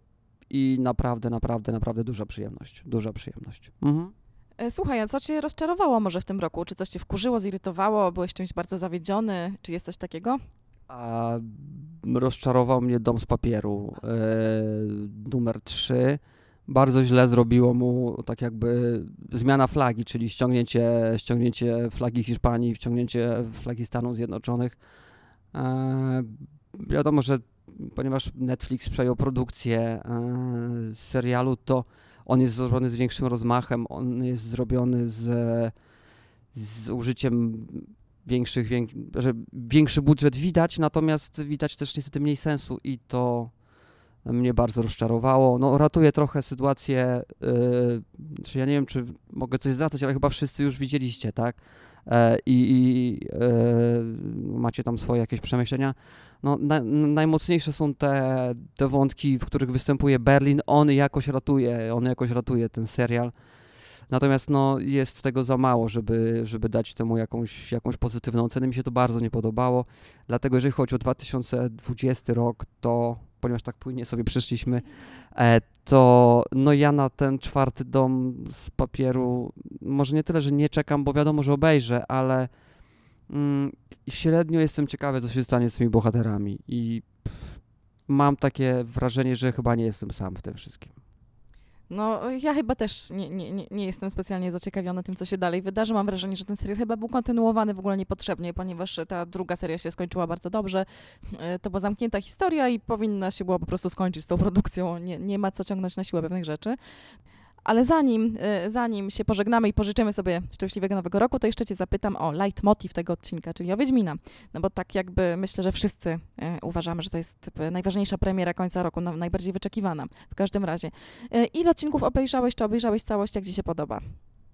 i naprawdę, naprawdę, naprawdę duża przyjemność. Duża przyjemność. Mhm. E, słuchaj, a co cię rozczarowało może w tym roku? Czy coś cię wkurzyło, zirytowało? Byłeś czymś bardzo zawiedziony? Czy jest coś takiego? A, rozczarował mnie Dom z papieru e, numer 3. Bardzo źle zrobiło mu tak jakby zmiana flagi, czyli ściągnięcie, ściągnięcie flagi Hiszpanii, ściągnięcie flagi Stanów Zjednoczonych E, wiadomo, że ponieważ Netflix przejął produkcję e, serialu, to on jest zrobiony z większym rozmachem, on jest zrobiony z, z użyciem większych, wiek, że większy budżet widać, natomiast widać też niestety mniej sensu i to mnie bardzo rozczarowało. No, ratuje trochę sytuację, yy, czy ja nie wiem, czy mogę coś zwracać, ale chyba wszyscy już widzieliście, tak? E, i, i e, macie tam swoje jakieś przemyślenia. No, na, najmocniejsze są te, te wątki, w których występuje Berlin. On jakoś ratuje, on jakoś ratuje ten serial. Natomiast no, jest tego za mało, żeby, żeby dać temu jakąś, jakąś pozytywną ocenę. Mi się to bardzo nie podobało. Dlatego jeżeli chodzi o 2020 rok, to ponieważ tak płynnie sobie przyszliśmy, e, to no ja na ten czwarty dom z papieru, może nie tyle, że nie czekam, bo wiadomo, że obejrzę, ale mm, średnio jestem ciekawy, co się stanie z tymi bohaterami i pff, mam takie wrażenie, że chyba nie jestem sam w tym wszystkim. No, ja chyba też nie, nie, nie- jestem specjalnie zaciekawiona tym, co się dalej wydarzy. Mam wrażenie, że ten serial chyba był kontynuowany w ogóle niepotrzebnie, ponieważ ta druga seria się skończyła bardzo dobrze. E, To była zamknięta historia i powinna się była po prostu skończyć z tą produkcją. Nie, nie ma co ciągnąć na siłę pewnych rzeczy. Ale zanim, e, zanim się pożegnamy i pożyczymy sobie szczęśliwego nowego roku, to jeszcze cię zapytam o leitmotiv tego odcinka, czyli o Wiedźmina. No bo tak jakby myślę, że wszyscy e, uważamy, że to jest e, najważniejsza premiera końca roku, no, najbardziej wyczekiwana w każdym razie. Ile odcinków obejrzałeś, czy obejrzałeś całość, jak ci się podoba?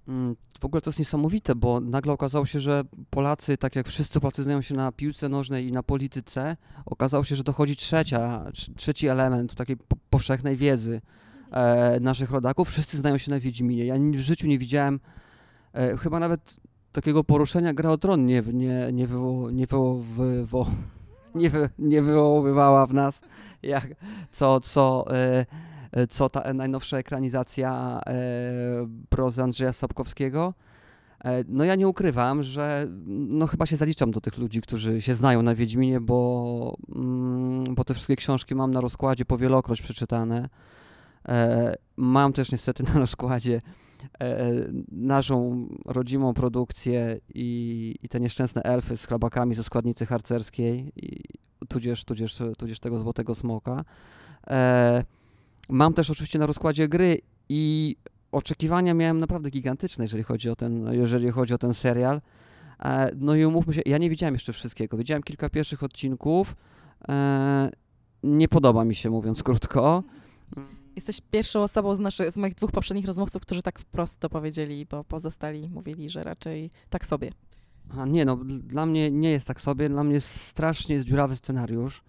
Mm, W ogóle to jest niesamowite, bo nagle okazało się, że Polacy, tak jak wszyscy Polacy znają się na piłce nożnej i na polityce, okazało się, że dochodzi trzecia, trz- trzeci element takiej po- powszechnej wiedzy e, naszych rodaków. Wszyscy znają się na Wiedźminie. Ja w życiu nie widziałem e, chyba nawet takiego poruszenia Gra o Tron nie, nie, nie, wywo, nie, wywo, [LAUGHS] nie, wy, nie wywoływała w nas, jak, co, co, e, e, co ta najnowsza ekranizacja e, prozy Andrzeja Sapkowskiego. E, No ja nie ukrywam, że no chyba się zaliczam do tych ludzi, którzy się znają na Wiedźminie, bo, mm, bo te wszystkie książki mam na rozkładzie powielokroć przeczytane. E, Mam też niestety na rozkładzie e, naszą rodzimą produkcję i, i te nieszczęsne elfy z chlebakami ze składnicy harcerskiej, i, tudzież, tudzież, tudzież tego złotego smoka. E, Mam też oczywiście na rozkładzie gry i oczekiwania miałem naprawdę gigantyczne, jeżeli chodzi o ten, jeżeli chodzi o ten serial. No i umówmy się, ja nie widziałem jeszcze wszystkiego. Widziałem kilka pierwszych odcinków. Nie podoba mi się, mówiąc krótko. [LAUGHS] Jesteś pierwszą osobą z, naszych, z moich dwóch poprzednich rozmówców, którzy tak wprost to powiedzieli, bo pozostali mówili, że raczej tak sobie. A nie, no dl- dla mnie nie jest tak sobie, dla mnie strasznie jest dziurawy scenariusz.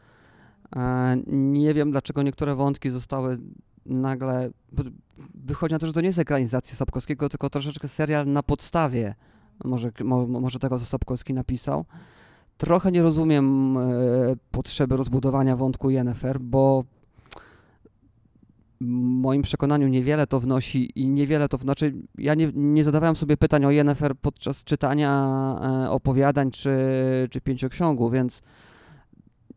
E, nie wiem, dlaczego niektóre wątki zostały nagle... Wychodzi na to, że to nie jest ekranizacja Sapkowskiego, tylko troszeczkę serial na podstawie może, mo, może tego, co Sapkowski napisał. Trochę nie rozumiem e, potrzeby rozbudowania wątku Yennefer, bo moim przekonaniu niewiele to wnosi i niewiele to znaczy ja nie, nie zadawałem sobie pytań o Yennefer podczas czytania e, opowiadań czy, czy pięcioksiągu, więc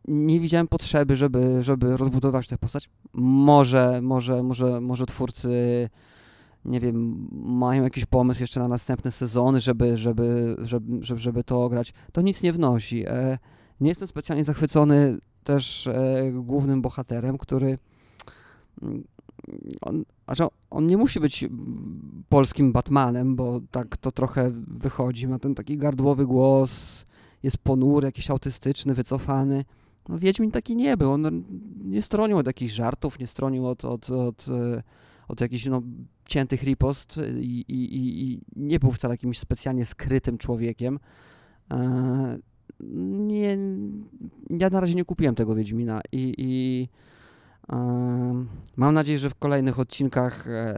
nie widziałem potrzeby, żeby, żeby rozbudować tę postać. Może, może, może, może twórcy nie wiem, mają jakiś pomysł jeszcze na następne sezony, żeby, żeby, żeby, żeby, żeby to ograć. To nic nie wnosi. E, nie jestem specjalnie zachwycony też e, głównym bohaterem, który mm, on, znaczy on nie musi być polskim Batmanem, bo tak to trochę wychodzi. Ma ten taki gardłowy głos, jest ponury, jakiś autystyczny, wycofany. No, Wiedźmin taki nie był. On nie stronił od jakichś żartów, nie stronił od, od, od, e, od jakichś no, ciętych ripost i, i, i, i nie był wcale jakimś specjalnie skrytym człowiekiem. E, nie, ja na razie nie kupiłem tego Wiedźmina i, i mam nadzieję, że w kolejnych odcinkach e,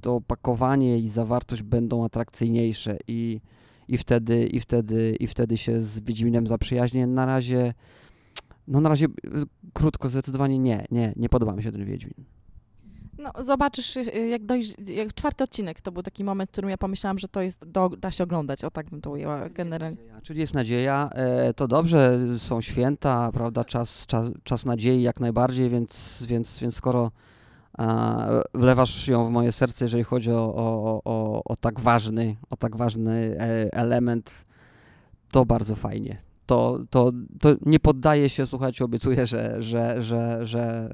to opakowanie i zawartość będą atrakcyjniejsze i, i, wtedy, i, wtedy, i wtedy się z Wiedźminem zaprzyjaźnię. Na razie, no na razie krótko, zdecydowanie nie, nie, nie podoba mi się ten Wiedźmin. No, zobaczysz, y, jak dojść, jak czwarty odcinek, to był taki moment, w którym ja pomyślałam, że to jest, do, da się oglądać, o tak bym to ujęła generalnie. Czyli jest nadzieja. E, to dobrze, są święta, prawda, czas, czas, czas nadziei jak najbardziej, więc, więc, więc skoro e, wlewasz ją w moje serce, jeżeli chodzi o, o, o, o tak ważny, o tak ważny e, element, to bardzo fajnie. To, to, to nie poddaje się, słuchajcie, obiecuję, że, że, że, że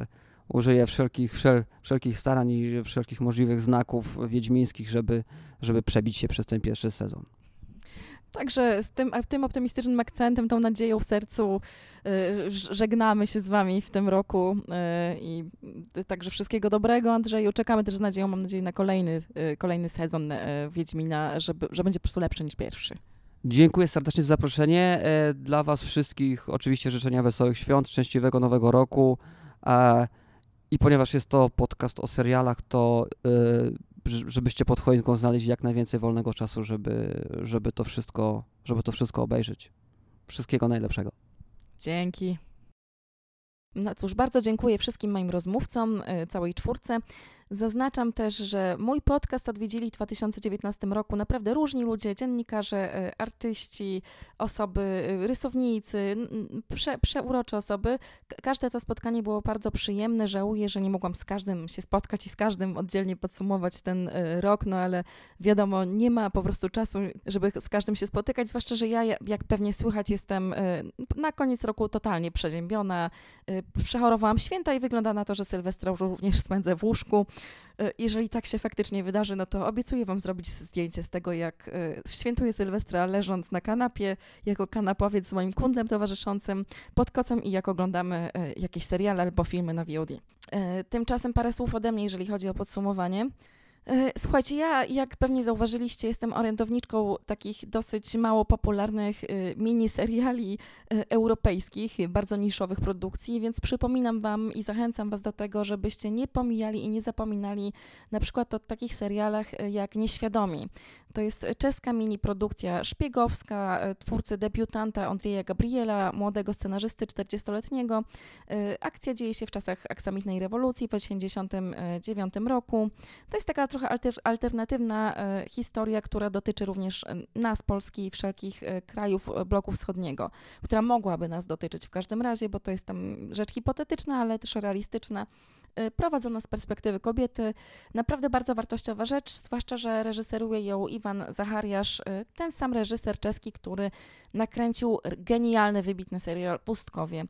użyję wszelkich, wszel, wszelkich starań i wszelkich możliwych znaków wiedźmińskich, żeby, żeby przebić się przez ten pierwszy sezon. Także z tym, tym optymistycznym akcentem, tą nadzieją w sercu y, żegnamy się z wami w tym roku y, i także wszystkiego dobrego, Andrzeju. Czekamy też z nadzieją, mam nadzieję, na kolejny, y, kolejny sezon Wiedźmina, żeby, że będzie po prostu lepszy niż pierwszy. Dziękuję serdecznie za zaproszenie. E, Dla Was wszystkich oczywiście życzenia wesołych świąt, szczęśliwego nowego roku. I ponieważ jest to podcast o serialach, to ż- żebyście pod choinką znaleźli jak najwięcej wolnego czasu, żeby, żeby, to, wszystko, żeby to wszystko obejrzeć. Wszystkiego najlepszego. Dzięki. No cóż, bardzo dziękuję wszystkim moim rozmówcom, y, całej czwórce Zaznaczam też, że mój podcast odwiedzili w 2019 roku naprawdę różni ludzie, dziennikarze, e, artyści, osoby, e, rysownicy, prze, przeurocze osoby. Każde to spotkanie było bardzo przyjemne. Żałuję, że nie mogłam z każdym się spotkać i z każdym oddzielnie podsumować ten e, rok, no ale wiadomo, nie ma po prostu czasu, żeby z każdym się spotykać, zwłaszcza, że ja, jak pewnie słychać, jestem na koniec roku totalnie przeziębiona. Przechorowałam święta i wygląda na to, że Sylwestra również spędzę w łóżku. E, jeżeli tak się faktycznie wydarzy, no to obiecuję Wam zrobić zdjęcie z tego, jak e, świętuję Sylwestra leżąc na kanapie, jako kanapowiec z moim kundlem towarzyszącym pod kocem i jak oglądamy e, jakieś seriale albo filmy na VOD. Tymczasem parę słów ode mnie, jeżeli chodzi o podsumowanie. E, słuchajcie, ja, jak pewnie zauważyliście, jestem orędowniczką takich dosyć mało popularnych e, miniseriali e, europejskich, bardzo niszowych produkcji, więc przypominam Wam i zachęcam Was do tego, żebyście nie pomijali i nie zapominali na przykład o takich serialach jak Nieświadomi. To jest czeska mini produkcja szpiegowska, twórcy debiutanta Andrzeja Gabriela, młodego scenarzysty 40-letniego. Akcja dzieje się w czasach aksamitnej rewolucji w 1989 roku. To jest taka trochę alter, alternatywna e, historia, która dotyczy również e, nas, Polski i wszelkich e, krajów bloku wschodniego, która mogłaby nas dotyczyć w każdym razie, bo to jest tam rzecz hipotetyczna, ale też realistyczna, prowadzona z perspektywy kobiety. Naprawdę bardzo wartościowa rzecz, zwłaszcza, że reżyseruje ją Iwan Zachariasz, ten sam reżyser czeski, który nakręcił genialny, wybitny serial Pustkowie.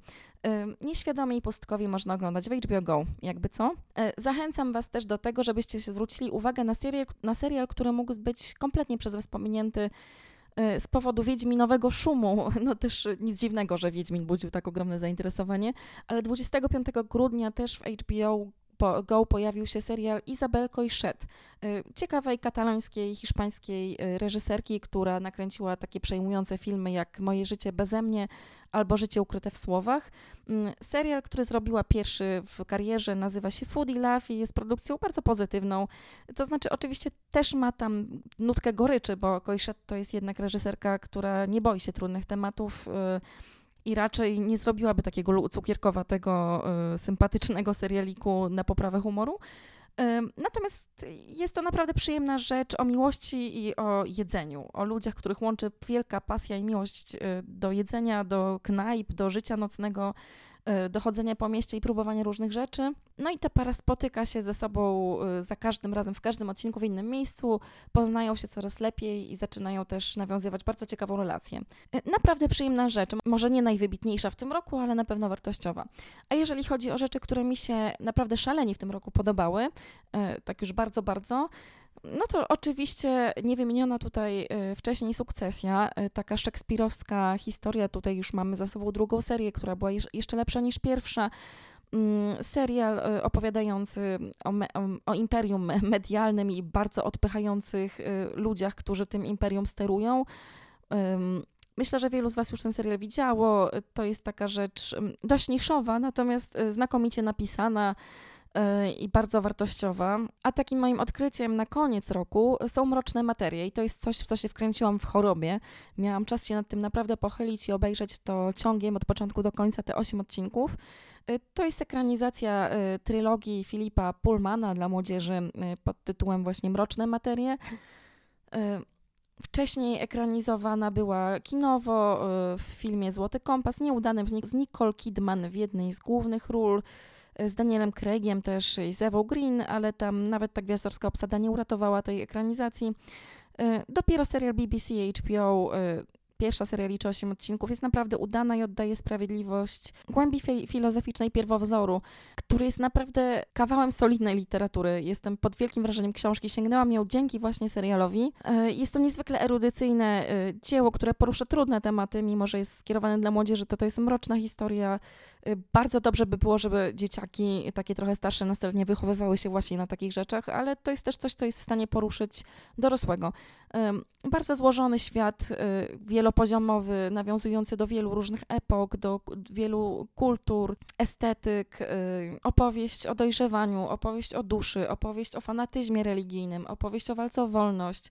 Nieświadomie i można oglądać w HBO Go, jakby co. E, zachęcam Was też do tego, żebyście zwrócili uwagę na serial, na serial który mógł być kompletnie przez Was pominięty e, z powodu Wiedźminowego szumu. [LAUGHS] No też nic dziwnego, że Wiedźmin budził tak ogromne zainteresowanie, ale 25 grudnia też w HBO Go pojawił się serial Isabel Coixet, y, ciekawej katalońskiej, hiszpańskiej y, reżyserki, która nakręciła takie przejmujące filmy jak Moje życie beze mnie albo Życie ukryte w słowach. Mm, serial, który zrobiła pierwszy w karierze, nazywa się Foodie Love i jest produkcją bardzo pozytywną. To znaczy, oczywiście też ma tam nutkę goryczy, bo Coixet to jest jednak reżyserka, która nie boi się trudnych tematów y, i raczej nie zrobiłaby takiego cukierkowatego, y, sympatycznego serialiku na poprawę humoru. Natomiast jest to naprawdę przyjemna rzecz o miłości i o jedzeniu, o ludziach, których łączy wielka pasja i miłość y, do jedzenia, do knajp, do życia nocnego, Y, dochodzenia po mieście i próbowania różnych rzeczy. No i ta para spotyka się ze sobą y, za każdym razem, w każdym odcinku w innym miejscu, poznają się coraz lepiej i zaczynają też nawiązywać bardzo ciekawą relację. Y, naprawdę przyjemna rzecz, może nie najwybitniejsza w tym roku, ale na pewno wartościowa. A jeżeli chodzi o rzeczy, które mi się naprawdę szalenie w tym roku podobały, tak już bardzo, bardzo, no to oczywiście nie wymieniona tutaj y, wcześniej sukcesja, y, taka szekspirowska historia. Tutaj już mamy za sobą drugą serię, która była jeszcze lepsza niż pierwsza. Mm, serial y, opowiadający o, me, o, imperium medialnym i bardzo odpychających ludziach, którzy tym imperium sterują. Myślę, że wielu z Was już ten serial widziało. To jest taka rzecz dość niszowa, natomiast znakomicie napisana i bardzo wartościowa. A takim moim odkryciem na koniec roku są mroczne materie i to jest coś, w co się wkręciłam w chorobie. Miałam czas się nad tym naprawdę pochylić i obejrzeć to ciągiem od początku do końca, te osiem odcinków. E, to jest ekranizacja e, trylogii Filipa Pullmana dla młodzieży pod tytułem właśnie Mroczne materie. Wcześniej ekranizowana była kinowo w filmie Złoty Kompas, nieudanym z Nicole Kidman w jednej z głównych ról z Danielem Craigiem też i z Ewą Green, ale tam nawet ta gwiazdorska obsada nie uratowała tej ekranizacji. Y, dopiero serial BBC HBO y, Pierwsza seria liczy 8 odcinków, jest naprawdę udana i oddaje sprawiedliwość głębi fi filozoficznej pierwowzoru, który jest naprawdę kawałem solidnej literatury. Jestem pod wielkim wrażeniem książki, sięgnęłam ją dzięki właśnie serialowi. E, jest to niezwykle erudycyjne e, dzieło, które porusza trudne tematy, mimo że jest skierowane dla młodzieży, to to jest mroczna historia. E, bardzo dobrze by było, żeby dzieciaki takie trochę starsze, nastoletnie wychowywały się właśnie na takich rzeczach, ale to jest też coś, co jest w stanie poruszyć dorosłego. Bardzo złożony świat, wielopoziomowy, nawiązujący do wielu różnych epok, do wielu kultur, estetyk, opowieść o dojrzewaniu, opowieść o duszy, opowieść o fanatyzmie religijnym, opowieść o walce o wolność, y,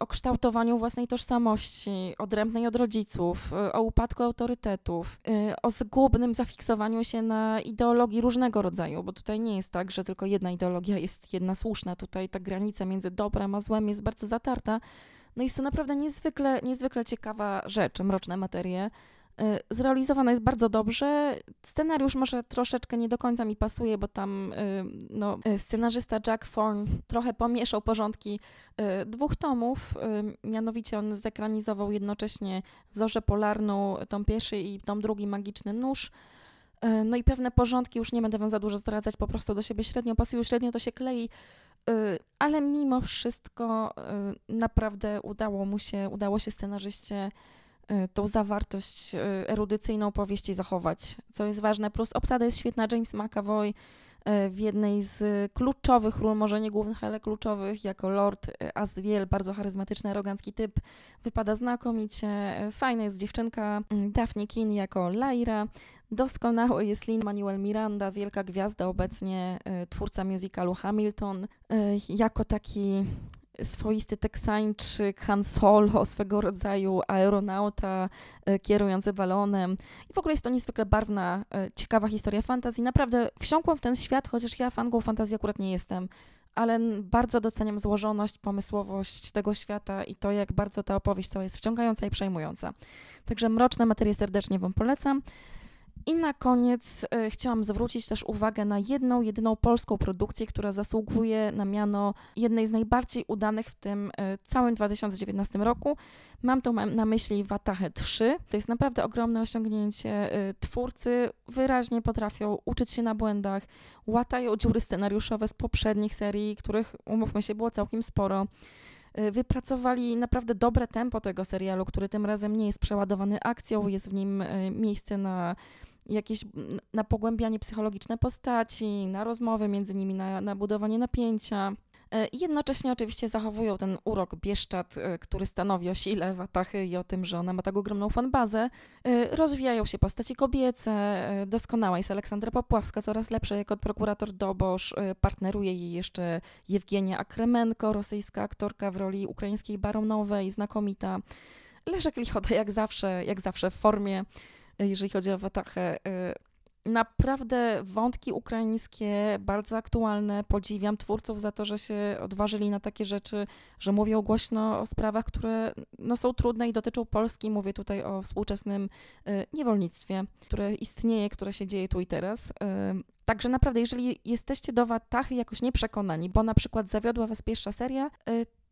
o kształtowaniu własnej tożsamości, odrębnej od rodziców, y, o upadku autorytetów, y, o zgubnym zafiksowaniu się na ideologii różnego rodzaju, bo tutaj nie jest tak, że tylko jedna ideologia jest jedna słuszna. Tutaj ta granica między dobrem a złem jest bardzo zatarta. No jest to naprawdę niezwykle, niezwykle ciekawa rzecz, mroczne materie. Y, Zrealizowana jest bardzo dobrze. Scenariusz może troszeczkę nie do końca mi pasuje, bo tam y, no, y, scenarzysta Jack Thorne trochę pomieszał porządki dwóch tomów. Mianowicie on zekranizował jednocześnie Zorzę Polarną, tom pierwszy i tom drugi Magiczny Nóż. No i pewne porządki, już nie będę wam za dużo zdradzać, po prostu do siebie średnio pasują, średnio to się klei, ale mimo wszystko naprawdę udało mu się, udało się scenarzyście tą zawartość y, erudycyjną powieści zachować, co jest ważne. Plus obsada jest świetna. James McAvoy y, w jednej z kluczowych ról, może nie głównych, ale kluczowych, jako Lord y, Azriel, bardzo charyzmatyczny, arogancki typ, wypada znakomicie. Y, Fajna jest dziewczynka y, Daphne Keane jako Lyra. Doskonały jest Lin-Manuel Miranda, wielka gwiazda obecnie, y, twórca musicalu Hamilton, y, jako taki swoisty teksańczyk, Han Solo, swego rodzaju aeronauta y, kierujący balonem. I w ogóle jest to niezwykle barwna, y, ciekawa historia fantazji. Naprawdę wsiąkłam w ten świat, chociaż ja fanką fantazji akurat nie jestem, ale bardzo doceniam złożoność, pomysłowość tego świata i to, jak bardzo ta opowieść cała jest wciągająca i przejmująca. Także mroczne materie serdecznie Wam polecam. I na koniec e, chciałam zwrócić też uwagę na jedną, jedyną polską produkcję, która zasługuje na miano jednej z najbardziej udanych w tym e, całym 2019 roku. Mam tu na myśli Watachę 3. To jest naprawdę ogromne osiągnięcie. E, Twórcy wyraźnie potrafią uczyć się na błędach, łatają dziury scenariuszowe z poprzednich serii, których, umówmy się, było całkiem sporo. Wypracowali naprawdę dobre tempo tego serialu, który tym razem nie jest przeładowany akcją, jest w nim miejsce na jakieś m, na pogłębianie psychologiczne postaci, na rozmowy między nimi, na, na budowanie napięcia. E, I jednocześnie oczywiście zachowują ten urok Bieszczad, e, który stanowi o sile Watachy i o tym, że ona ma tak ogromną fanbazę. E, Rozwijają się postaci kobiece, doskonała jest Aleksandra Popławska, coraz lepsza jako prokurator Dobosz, partneruje jej jeszcze Jewgenia Akremenko, rosyjska aktorka w roli ukraińskiej baronowej, znakomita. Leszek Lichota jak zawsze, jak zawsze w formie, jeżeli chodzi o Watachę. e, Naprawdę wątki ukraińskie, bardzo aktualne. Podziwiam twórców za to, że się odważyli na takie rzeczy, że mówią głośno o sprawach, które no, są trudne i dotyczą Polski. Mówię tutaj o współczesnym e, niewolnictwie, które istnieje, które się dzieje tu i teraz. E, Także naprawdę, jeżeli jesteście do Watachy jakoś nieprzekonani, bo na przykład zawiodła was pierwsza seria,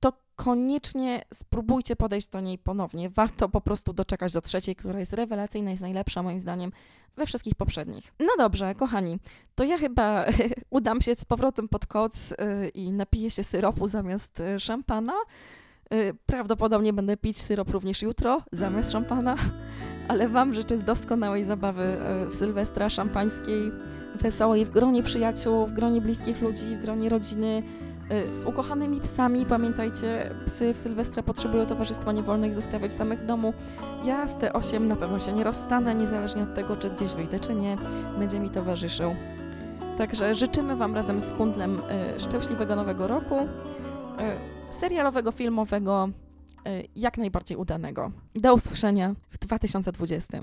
to koniecznie spróbujcie podejść do niej ponownie. Warto po prostu doczekać do trzeciej, która jest rewelacyjna, jest najlepsza moim zdaniem ze wszystkich poprzednich. No dobrze, kochani, to ja chyba [LAUGHS] udam się z powrotem pod koc y, i napiję się syropu zamiast y, szampana. Y, Prawdopodobnie będę pić syrop również jutro zamiast szampana, [LAUGHS] ale Wam życzę doskonałej zabawy w Sylwestra szampańskiej, wesołej w gronie przyjaciół, w gronie bliskich ludzi, w gronie rodziny, z ukochanymi psami. Pamiętajcie, psy w Sylwestra potrzebują towarzystwa, nie wolno ich zostawiać samych domu. Ja z T8 na pewno się nie rozstanę, niezależnie od tego, czy gdzieś wyjdę, czy nie, będzie mi towarzyszył. Także życzymy Wam razem z Kundlem y, szczęśliwego nowego roku, y, serialowego, filmowego, y, jak najbardziej udanego. Do usłyszenia w 2020.